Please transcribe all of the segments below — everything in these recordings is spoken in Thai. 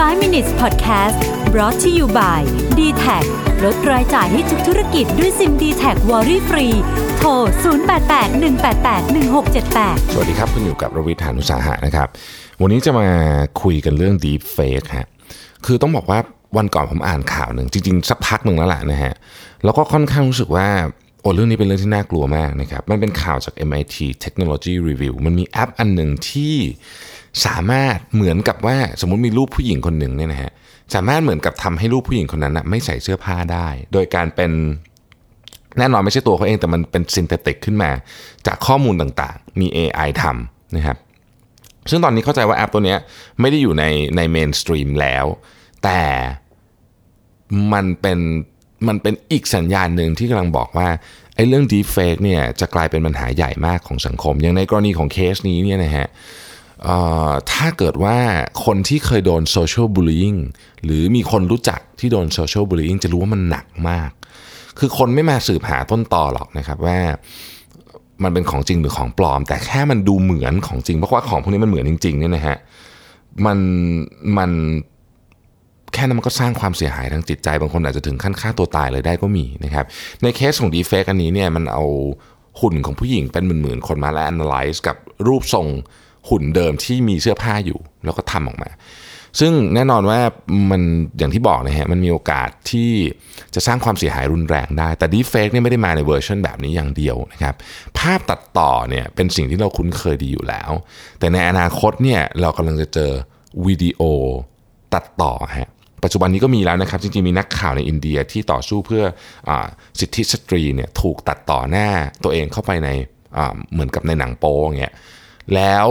5 minutes podcast brought to you by d t a c ลดรายจ่ายให้ทุกธุรกิจด้วยซิม d t แทวอรี่ฟรีโทร 0881881678 สวัสดีครับ คุณอยู่กับรวิทยานุสาหะนะครับ วันนี้จะมาคุยกันเรื่อง deep fake ฮะคือต้องบอกว่าวันก่อนผมอ่านข่าวหนึ่งจริง ๆ สักพักหนึ่งแล้วแหละนะฮะ แล้วก็ค่อนข้างรู้สึกว่า โอ้เรื่องนี้เป็นเรื่องที่น่ากลัวมากนะครับ มันเป็นข่าวจาก MIT Technology Review มันมีแอปอันหนึ่งที่สามารถเหมือนกับว่าสมมติมีรูปผู้หญิงคนหนึ่งเนี่ยนะฮะสามารถเหมือนกับทำให้รูปผู้หญิงคนนั้นนะไม่ใส่เสื้อผ้าได้ โดยการเป็นแน่นอนไม่ใช่ตัวเขาเองแต่มันเป็น synthetic ขึ้นมา จากข้อมูลต่างๆ มี AI ทำนะครับซึ่งตอนนี้เข้าใจว่าแอปตัวเนี้ยไม่ได้อยู่ในใน mainstream แล้ว แต่มันเป็น มันเป็นอีกสัญญาณหนึ่งที่กำลังบอกว่าไอ้เรื่อง deepfake เนี่ยจะกลายเป็นปัญหาใหญ่มากของสังคม อย่างในกรณีของเคสนี้เนี่ยนะฮะถ้าเกิดว่าคนที่เคยโดน social bullying หรือมีคนรู้จักที่โดน social bullying จะรู้ว่ามันหนักมาก คือคนไม่มาสืบหาต้นตอหรอกนะครับว่ามันเป็นของจริงหรือของปลอม แต่แค่มันดูเหมือนของจริงเพราะว่าของพวกนี้มันเหมือนจริงๆเนี่ยนะฮะมันมัน ค่นั้นมันก็สร้างความเสียหายทางจิตใจ บางคนอาจจะถึงขั้นฆ่าตัวตายเลยได้ก็มีนะครับ ในเคสของดีเฟกอันนี้เนี่ยมันเอาหุ่นของผู้หญิงเป็นหมื่นๆคนมาแล้ว analyze กับรูปทรงหุ่นเดิมที่มีเสื้อผ้าอยู่ แล้วก็ทำออกมา ซึ่งแน่นอนว่ามันอย่างที่บอกนะฮะมันมีโอกาสที่จะสร้างความเสียหายรุนแรงได้ แต่ Deepfake เนี่ยไม่ได้มาในเวอร์ชันแบบนี้อย่างเดียวนะครับ ภาพตัดต่อเนี่ยเป็นสิ่งที่เราคุ้นเคยดีอยู่แล้ว แต่ในอนาคตเนี่ยเรากำลังจะเจอวิดีโอตัดต่อฮะ ปัจจุบันนี้ก็มีแล้วนะครับ จริงๆ มีนักข่าวในอินเดียที่ต่อสู้เพื่ออสิทธิสตรีเนี่ยถูกตัดต่อหน้าตัวเองเข้าไปในเหมือนกับในหนังโป๊อย่างเงี้ยแล้ว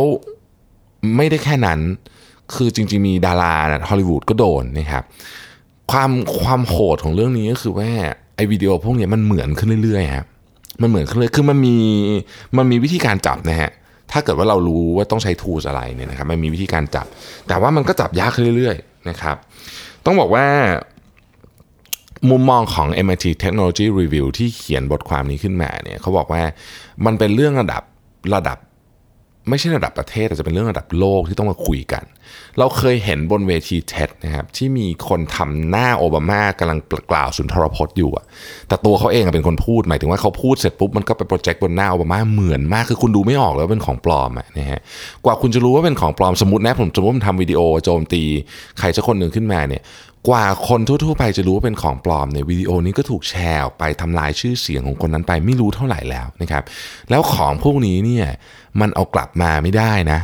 ไม่ได้แค่นั้นคือจริงๆ มีดาราฮอลลีวูดก็โดนนะครับความความโหดของเรื่องนี้ก็คือว่าไอ้วิดีโอพวกนี้มันเหมือนขึ้นเรื่อยๆครับมันเหมือนขึ้นเรื่อยคือมันมีมันมีวิธีการจับนะฮะถ้าเกิดว่าเรารู้ว่าต้องใช้ทูสอะไรเนี่ยนะครับมันมีวิธีการจับ แต่ว่ามันก็จับยากขึ้นเรื่อยๆนะครับ ต้องบอกว่ามุมมองของ MIT Technology Review ที่เขียนบทความนี้ขึ้นมาเนี่ยเขาบอกว่ามันเป็นเรื่องระดับระดับ ไม่ใช่ระดับประเทศแต่จะเป็นเรื่องระดับโลกที่ต้องมาคุยกัน เราเคยเห็นบนเวทีเท็ดนะครับที่มีคนทำหน้าโอบามากำลังกล่าวสุนทรพจน์อยู่อะแต่ตัวเขาเองอะเป็นคนพูดหมายถึงว่าเขาพูดเสร็จปุ๊บมันก็ไปโปรเจกต์บนหน้าโอบามาเหมือนมากคือคุณดูไม่ออกเลยว่าเป็นของปลอมอะนะฮะกว่าคุณจะรู้ว่าเป็นของปลอมสมมตินะผมสมมติผมทำวิดีโอโจมตีใครสักคนหนึ่งขึ้นมาเนี่ยกว่าคนทั่วๆไปจะรู้ว่าเป็นของปลอมเนี่ยวิดีโอนี้ก็ถูกแชร์ออกไปทำลายชื่อเสียงของคนนั้นไปไม่รู้เท่าไหร่แล้วนะครับ แล้วของพวกนี้เนี่ยมันเอากลับมาไม่ได้นะ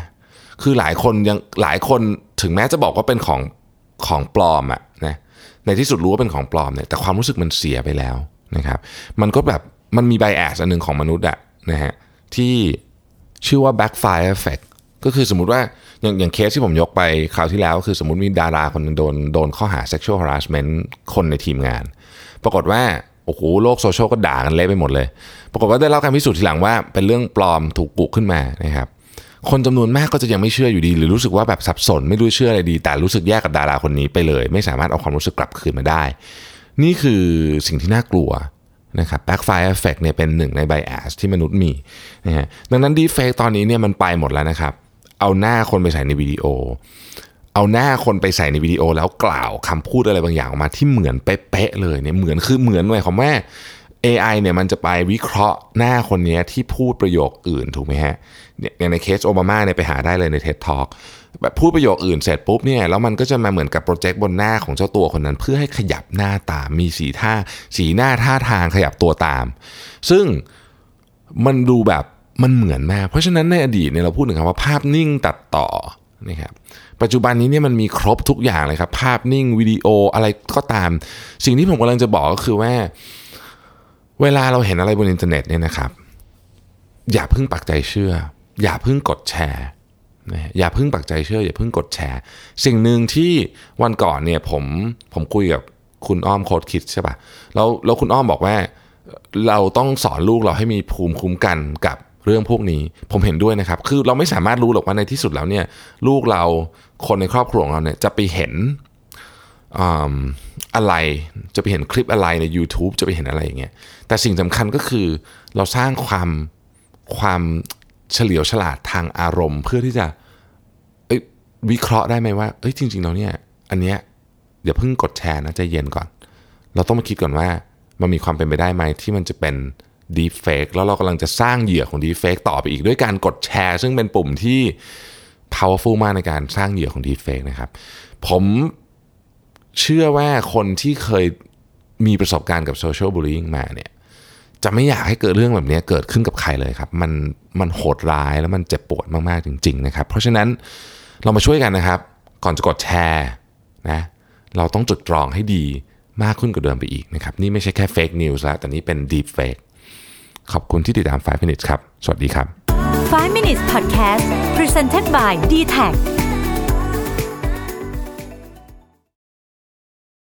คือหลายคนยังหลายคนถึงแม้จะบอกว่าเป็นของของปลอมอะนะในที่สุดรู้ว่าเป็นของปลอมเนี่ยแต่ความรู้สึกมันเสียไปแล้วนะครับ มันก็แบบมันมีไบแอสอันหนึ่งของมนุษย์อะนะฮะที่ชื่อว่า backfire effect ก็คือสมมติว่าอย่างอย่างเคสที่ผมยกไปคราวที่แล้ว คือสมมติมีดาราคนนึงโดนโดนข้อหา sexual harassment คนในทีมงาน ปรากฏว่าโอ้โหโลกโซเชียลก็ด่ากันเละไปหมดเลย ปรากฏว่าได้รับการพิสูจน์ทีหลังว่าเป็นเรื่องปลอมถูกปลุกขึ้นมานะครับ คนจำนวนมากก็จะยังไม่เชื่ออยู่ดี หรือรู้สึกว่าแบบสับสนไม่รู้เชื่ออะไรดี แต่รู้สึกแยกกับดาราคนนี้ไปเลย ไม่สามารถเอาความรู้สึกกลับคืนมาได้ นี่คือสิ่งที่น่ากลัวนะครับ backfire effect เนี่ยเป็นหนึ่งใน bias ที่มนุษย์มีนะฮะดังนั้น deepfake ตอนนี้เนี่ยมันไปหมดแล้วนะครับ เอาหน้าคนไปใส่ในวิดีโอ เอาหน้าคนไปใส่ในวิดีโอแล้วกล่าวคำพูดอะไรบางอย่างออกมาที่เหมือนเป๊ะเลยเนี่ยเหมือนคือเหมือนหมายความว่า AI เนี่ยมันจะไปวิเคราะห์หน้าคนนี้ที่พูดประโยคอื่นถูกไหมฮะเนี่ยอย่างในเคสโอบามาเนี่ยไปหาได้เลยใน TED Talk แบบพูดประโยคอื่นเสร็จปุ๊บเนี่ยแล้วมันก็จะมาเหมือนกับโปรเจกต์บนหน้าของเจ้าตัวคนนั้น เพื่อให้ขยับหน้าตามมีสีท่าสีหน้าท่าทางขยับตัวตาม ซึ่งมันดูแบบมันเหมือนมาก เพราะฉะนั้นในอดีตเนี่ยเราพูดถึงคำว่าภาพนิ่งตัดต่อนะครับปัจจุบันนี้เนี่ยมันมีครบทุกอย่างเลยครับ ภาพนิ่งวิดีโออะไรก็ตาม สิ่งที่ผมกำลังจะบอกก็คือว่า เวลาเราเห็นอะไรบนอินเทอร์เน็ตเนี่ยนะครับ อย่าเพิ่งปักใจเชื่อ อย่าเพิ่งกดแชร์นะฮะอย่าเพิ่งปักใจเชื่อ อย่าเพิ่งกดแชร์ สิ่งหนึ่งที่วันก่อนเนี่ยผมผมคุยกับคุณอ้อมโคดคิดใช่ปะแล้วแล้วคุณอ้อมบอกว่า เราต้องสอนลูกเราให้มีภูมิคุ้มกันกับเรื่องพวกนี้ ผมเห็นด้วยนะครับ คือเราไม่สามารถรู้หรอกว่าในที่สุดแล้วเนี่ยลูกเราคนในครอบครัวของเราเนี่ยจะไปเห็น อืมอะไรจะไปเห็นคลิปอะไรใน YouTube จะไปเห็นอะไรอย่างเงี้ยแต่สิ่งสำคัญก็คือเราสร้างความความเฉลียวฉลาดทางอารมณ์ เพื่อที่จะวิเคราะห์ได้ไหมว่าเอ้ยจริงๆแล้วเนี่ยอันเนี้ยอย่าเพิ่งกดแชร์นะใจเย็นก่อน เราต้องมาคิดก่อนว่ามันมีความเป็นไปได้ไหมที่มันจะเป็น deep fake แล้วเรากำลังจะสร้างเหยื่อของ deep fake ต่อไปอีกด้วยการกดแชร์ ซึ่งเป็นปุ่มที่ powerful มากในการสร้างเหยื่อของ deep fake นะครับ ผม เชื่อว่าคนที่เคยมีประสบการณ์กับ social bullying มาเนี่ยจะไม่อยากให้เกิดเรื่องแบบนี้เกิดขึ้นกับใครเลยครับ มันมันโหดร้ายแล้วมันเจ็บปวดมาก ๆ จริง ๆ นะครับ เพราะฉะนั้นเรามาช่วยกันนะครับ ก่อนจะกดแชร์นะเราต้องจุดตรองให้ดีมากขึ้นกว่าเดิมไปอีกนะครับ นี่ไม่ใช่แค่ fake news แล้วแต่นี่เป็น deep fake ขอบคุณที่ติดตาม 5 minutes ครับ สวัสดีครับ 5 minutes podcast presented by d t a c